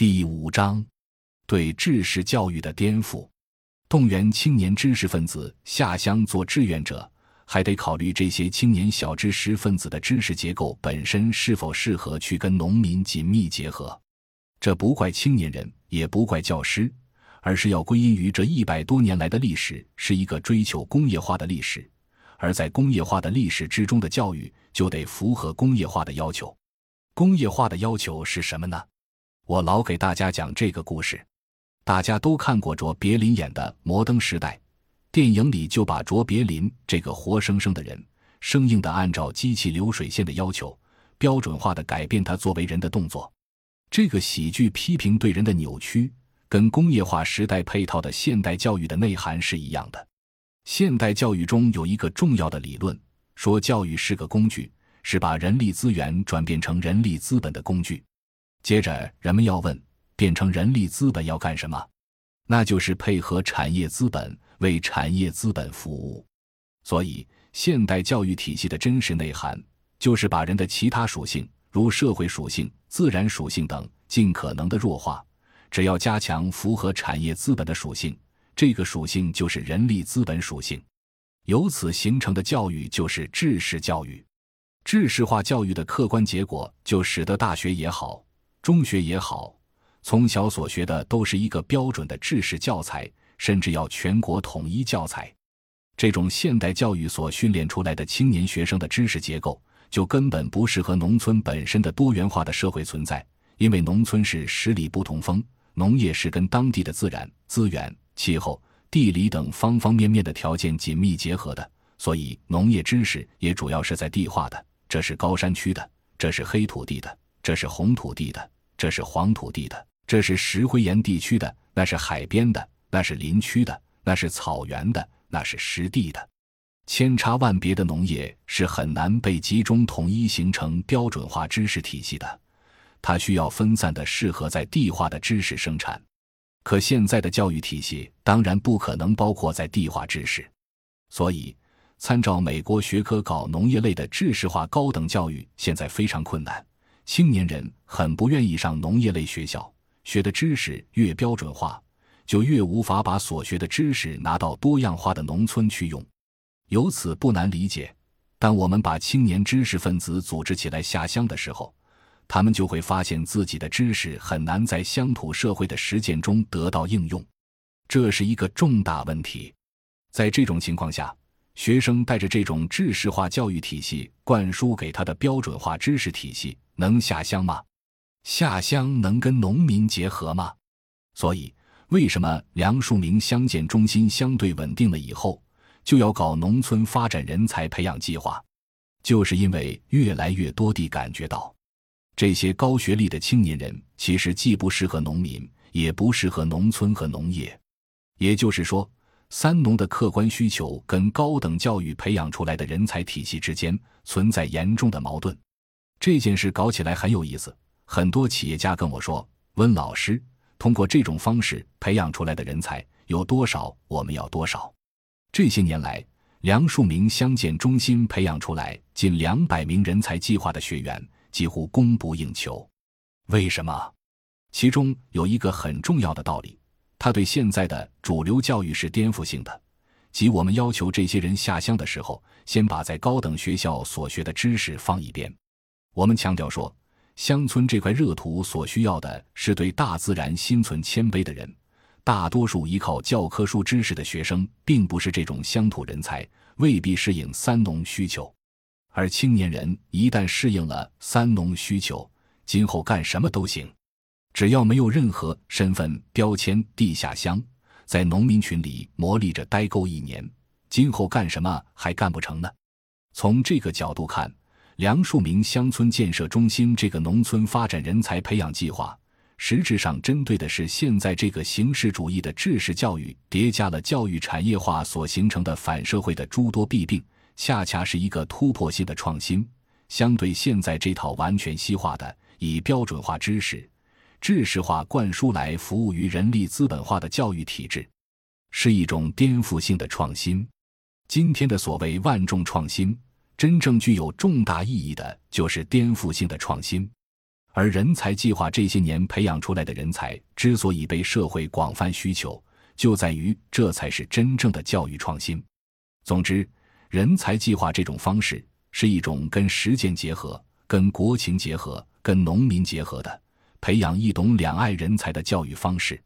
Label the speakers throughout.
Speaker 1: 第五章，对知识教育的颠覆，动员青年知识分子下乡做志愿者，还得考虑这些青年小知识分子的知识结构本身是否适合去跟农民紧密结合。这不怪青年人，也不怪教师，而是要归因于这一百多年来的历史是一个追求工业化的历史，而在工业化的历史之中的教育就得符合工业化的要求。工业化的要求是什么呢？我老给大家讲这个故事，大家都看过卓别林演的《摩登时代》电影里，就把卓别林这个活生生的人，生硬的按照机器流水线的要求，标准化的改变他作为人的动作。这个喜剧批评对人的扭曲，跟工业化时代配套的现代教育的内涵是一样的。现代教育中有一个重要的理论，说教育是个工具。是把人力资源转变成人力资本的工具。接着，人们要问：变成人力资本要干什么？那就是配合产业资本，为产业资本服务。所以，现代教育体系的真实内涵，就是把人的其他属性，如社会属性、自然属性等，尽可能的弱化。只要加强符合产业资本的属性，这个属性就是人力资本属性。由此形成的教育，就是知识教育。知识化教育的客观结果，就使得大学也好，中学也好，从小所学的都是一个标准的知识教材，甚至要全国统一教材。这种现代教育所训练出来的青年学生的知识结构，就根本不适合农村本身的多元化的社会存在。因为农村是十里不同风，农业是跟当地的自然资源、气候、地理等方方面面的条件紧密结合的，所以农业知识也主要是在地化的。这是高山区的，这是黑土地的，这是红土地的，这是黄土地的，这是石灰岩地区的，那是海边的，那是林区的，那是草原的，那是湿地的。千差万别的农业是很难被集中统一形成标准化知识体系的，它需要分散的适合在地化的知识生产。可现在的教育体系当然不可能包括在地化知识，所以。参照美国学科搞农业类的知识化高等教育，现在非常困难。青年人很不愿意上农业类学校，学的知识越标准化，就越无法把所学的知识拿到多样化的农村去用。由此不难理解，当我们把青年知识分子组织起来下乡的时候，他们就会发现自己的知识很难在乡土社会的实践中得到应用，这是一个重大问题。在这种情况下，学生带着这种知识化教育体系灌输给他的标准化知识体系，能下乡吗？下乡能跟农民结合吗？所以，为什么梁漱溟乡建中心相对稳定了以后，就要搞农村发展人才培养计划？就是因为越来越多地感觉到，这些高学历的青年人其实既不适合农民，也不适合农村和农业。也就是说。三农的客观需求跟高等教育培养出来的人才体系之间存在严重的矛盾，这件事搞起来很有意思。很多企业家跟我说：“温老师，通过这种方式培养出来的人才有多少，我们要多少。”这些年来，梁漱溟乡建中心培养出来近两百名人才计划的学员几乎供不应求。为什么？其中有一个很重要的道理。他对现在的主流教育是颠覆性的，即我们要求这些人下乡的时候，先把在高等学校所学的知识放一边。我们强调说，乡村这块热土所需要的是对大自然心存谦卑的人。大多数依靠教科书知识的学生，并不是这种乡土人才，未必适应三农需求。而青年人一旦适应了三农需求，今后干什么都行。只要没有任何身份标签，地下乡在农民群里磨砺着待够一年，今后干什么还干不成呢？从这个角度看，梁漱溟乡村建设中心这个农村发展人才培养计划，实质上针对的是现在这个形式主义的知识教育叠加了教育产业化所形成的反社会的诸多弊病，恰恰是一个突破性的创新。相对现在这套完全西化的以标准化知识。知识化灌输来服务于人力资本化的教育体制，是一种颠覆性的创新。今天的所谓万众创新，真正具有重大意义的就是颠覆性的创新。而人才计划这些年培养出来的人才之所以被社会广泛需求，就在于这才是真正的教育创新。总之，人才计划这种方式是一种跟实践结合、跟国情结合、跟农民结合的培养一懂两爱人才的教育方式。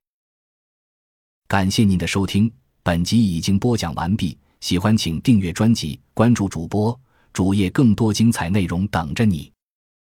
Speaker 1: 感谢您的收听，本集已经播讲完毕。喜欢请订阅专辑，关注主播主页，更多精彩内容等着你。